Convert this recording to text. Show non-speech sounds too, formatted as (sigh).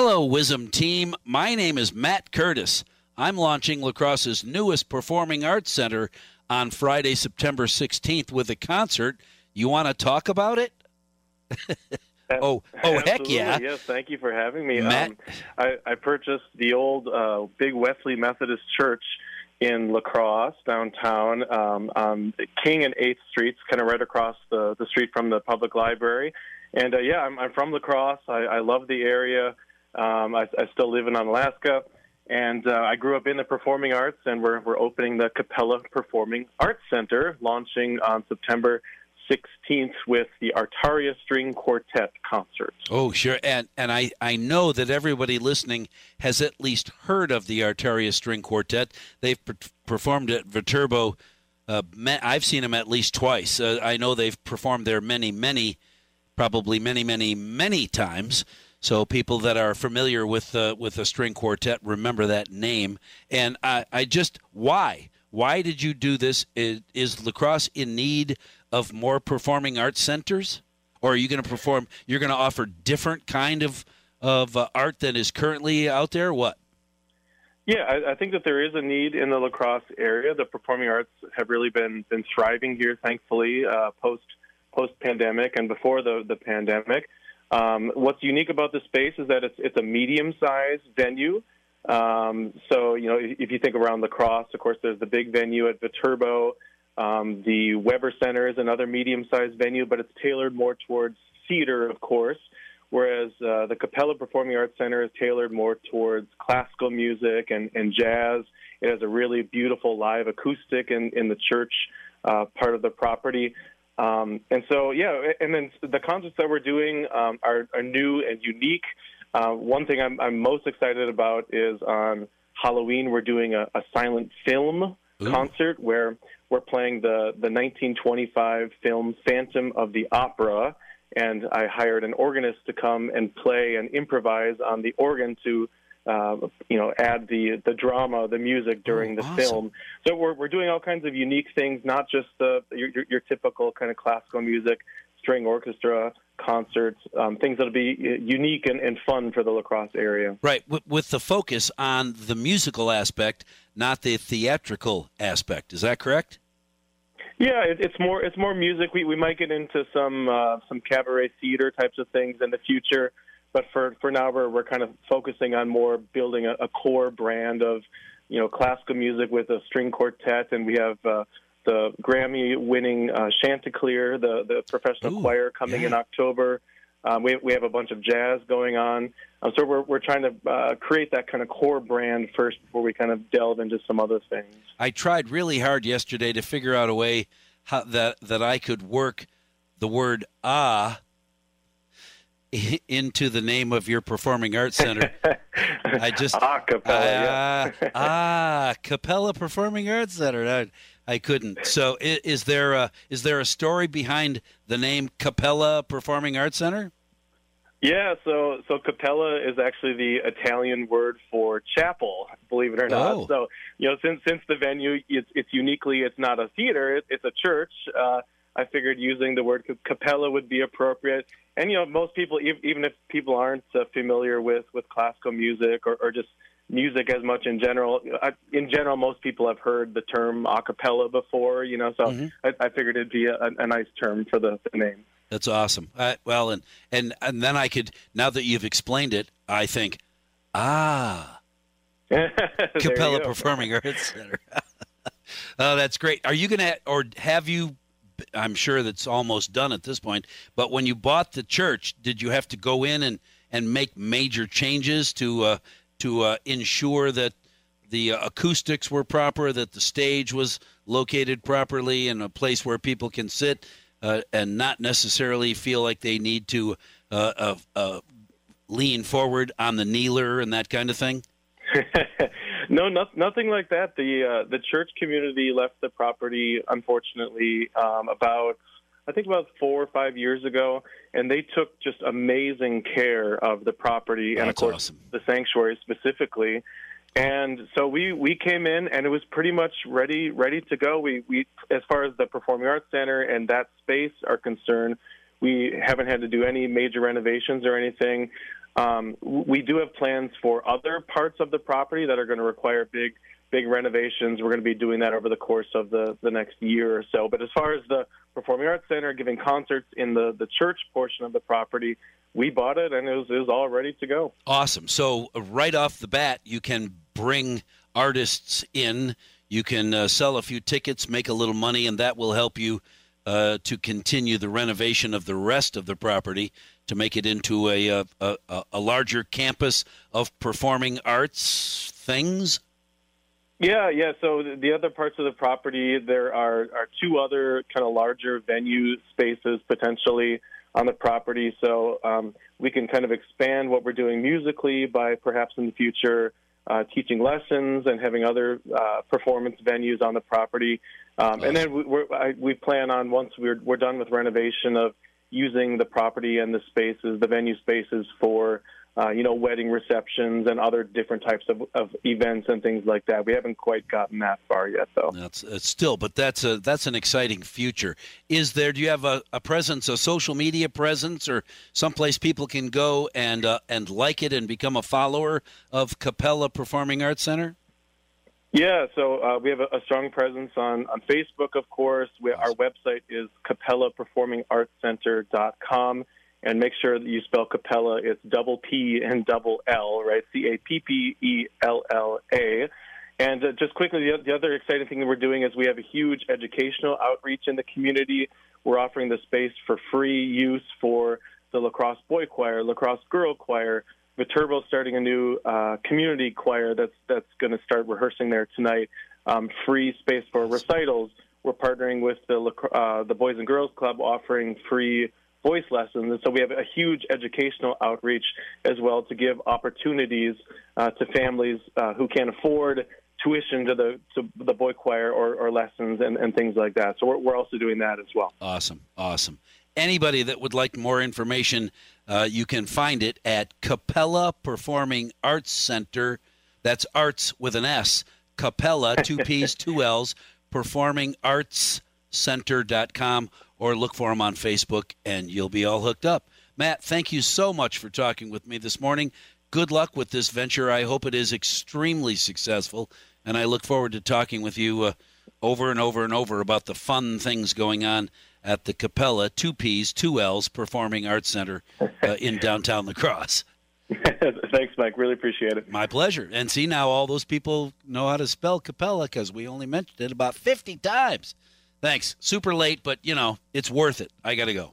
Hello, Wisdom team. My name is Matt Curtis. I'm launching La Crosse's newest performing arts center on Friday, September 16th with a concert. You want to talk about it? (laughs) oh, oh, heck yeah! Yes, thank you for having me. Matt? Um, I, I purchased the old uh, Big Wesley Methodist Church in La Crosse downtown um, on King and Eighth Streets, kind of right across the the street from the public library. And uh, yeah, I'm, I'm from La Crosse. I, I love the area. Um, I, I still live in Alaska. And uh, I grew up in the performing arts, and we're, we're opening the Cappella Performing Arts Center, launching on September 16th with the Artaria String Quartet concert. Oh, sure. And and I, I know that everybody listening has at least heard of the Artaria String Quartet. They've per- performed at Viterbo. Uh, I've seen them at least twice. Uh, I know they've performed there many, many, probably many, many, many times. So people that are familiar with uh, with a string quartet remember that name. And I, I just why why did you do this? Is, is La Crosse in need of more performing arts centers, or are you going to perform? You're going to offer different kind of of uh, art than is currently out there. What? Yeah, I, I think that there is a need in the La Crosse area. The performing arts have really been been thriving here, thankfully, uh, post post pandemic and before the the pandemic. Um, what's unique about the space is that it's it's a medium sized venue. Um, so you know, if, if you think around La Crosse, of course, there's the big venue at Viterbo. Um, the Weber Center is another medium sized venue, but it's tailored more towards theater, of course. Whereas uh, the Cappella Performing Arts Center is tailored more towards classical music and, and jazz. It has a really beautiful live acoustic in, in the church uh, part of the property. Um, and so, yeah, and then the concerts that we're doing um, are, are, new and unique. Uh, one thing I'm, I'm, most excited about is on Halloween, we're doing a, a silent film Ooh. concert where we're playing the, the 1925 film Phantom of the Opera. And I hired an organist to come and play and improvise on the organ to uh, you know, add the the drama, the music during oh, the awesome. film. So we're we're doing all kinds of unique things, not just the your, your, your typical kind of classical music, string orchestra concerts, um, things that'll be unique and, and fun for the La Crosse area. Right, with the focus on the musical aspect, not the theatrical aspect. Is that correct? Yeah, it, it's more it's more music. We we might get into some uh, some cabaret theater types of things in the future but for for now we're we're kind of focusing on more building a, a core brand of you know classical music with a string quartet, and we have. Uh, the Grammy-winning uh, Chanticleer, the the professional Ooh, choir, coming yeah. in October. Um, we we have a bunch of jazz going on, um, so we're we're trying to uh, create that kind of core brand first before we kind of delve into some other things. I tried really hard yesterday to figure out a way how, that that I could work the word ah (laughs) into the name of your performing arts center. (laughs) I just ah Cappella, uh, ah Cappella Performing Arts Center. I, I couldn't. So is, is, there a is there a story behind the name Cappella Performing Arts Center? Yeah, so so Cappella is actually the Italian word for chapel, believe it or not. Oh. So you know, since since the venue it's, it's uniquely it's not a theater, it, it's a church. Uh, I figured using the word cappella would be appropriate. And you know, most people, even if people aren't uh, familiar with with classical music or, or just music as much in general, in general, most people have heard the term a cappella before. You know, so mm-hmm. I, I, figured it'd be a, a, nice term for the, the name. That's awesome. Uh, well, and and and then I could now that you've explained it, I think, ah, (laughs) Cappella Performing Arts Center. (laughs) oh, that's great. Are you gonna or have you I'm sure that's almost done at this point. But when you bought the church, did you have to go in and, and make major changes to uh, to uh, ensure that the uh, acoustics were proper, that the stage was located properly in a place where people can sit uh, and not necessarily feel like they need to uh, uh, lean forward on the kneeler and that kind of thing? (laughs) no, not, nothing like that. The uh, the church community left the property, unfortunately, um, about I think about four or five years ago, and they took just amazing care of the property That's and of course awesome. the sanctuary specifically. And so we, we came in and it was pretty much ready ready to go. We we as far as the Performing Arts Center and that space are concerned, we haven't had to do any major renovations or anything. Um, we do have plans for other parts of the property that are going to require big big renovations. We're going to be doing that over the course of the, the next year or so. But as far as the Performing Arts Center giving concerts in the, the church portion of the property, we bought it and it was, it was all ready to go. Awesome. So, uh, right off the bat, you can bring artists in, you can uh, sell a few tickets, make a little money, and that will help you uh, to continue the renovation of the rest of the property to make it into a, uh, a, a, a larger campus of performing arts things? Yeah, yeah. So the other parts of the property, there are, are two other kind of larger venue spaces potentially on the property. So um, we can kind of expand what we're doing musically by perhaps in the future uh, teaching lessons and having other uh, performance venues on the property. Um, and then we, I, we plan on once we're, we're done with renovation of using the property and the spaces, the venue spaces for uh, you know, wedding receptions and other different types of, of events and things like that. We haven't quite gotten that far yet, though. That's still, but that's a that's an exciting future. Is there? Do you have a, a presence, a social media presence, or someplace people can go and uh, and like it and become a follower of Cappella Performing Arts Center? Yeah, so uh, we have a, a, strong presence on, on Facebook, of course. We, our website is cappellaperformingartscenter.com. And make sure that you spell Cappella. It's double P and double L, right? C A P P E L L A. And uh, just quickly, the, the other exciting thing that we're doing is we have a huge educational outreach in the community. We're offering the space for free use for the La Crosse boy choir, La Crosse girl choir, Viterbo starting a new uh, community choir that's that's going to start rehearsing there tonight. Um, free space for recitals. We're partnering with the uh, the Boys and Girls Club, offering free voice lessons, and so we have a huge educational outreach as well to give opportunities uh, to families uh, who can't afford tuition to the to the boy choir or, or lessons and, and things like that. So we're, we're also doing that as well. Awesome, awesome. Anybody that would like more information, uh, you can find it at Cappella Performing Arts Center. That's arts with an S. Cappella, two P's, two L's, (laughs) Performing Arts Center.com or look for them on Facebook and you'll be all hooked up. Matt, thank you so much for talking with me this morning. Good luck with this venture. I hope it is extremely successful, and I look forward to talking with you uh, over and over and over about the fun things going on at the Cappella, two P's, two L's Performing Arts Center uh, in (laughs) downtown La Crosse. (laughs) Thanks, Mike. Really appreciate it. My pleasure. And see, now all those people know how to spell Cappella because we only mentioned it about 50 times. Thanks. Super late, but you know, it's worth it. I got to go.